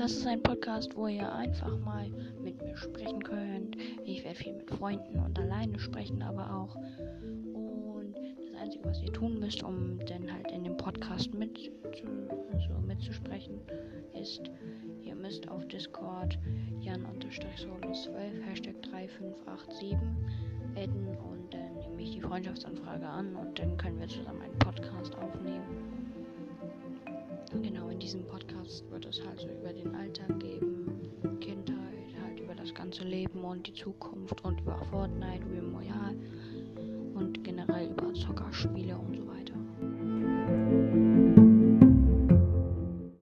Das ist ein Podcast, wo ihr einfach mal mit mir sprechen könnt. Ich werde viel mit Freunden und alleine sprechen, aber auch. Und das Einzige, was ihr tun müsst, um dann halt in dem Podcast mit so mitzusprechen, ist, ihr müsst auf Discord jan-solo12 Hashtag 3587 adden und dann nehme ich die Freundschaftsanfrage an und dann können wir zusammen einen Podcast aufnehmen. Genau, in diesem Podcast wird es halt so über den Alltag geben, Kindheit, halt über das ganze Leben und die Zukunft und über Fortnite, Royale und generell über Zockerspiele und.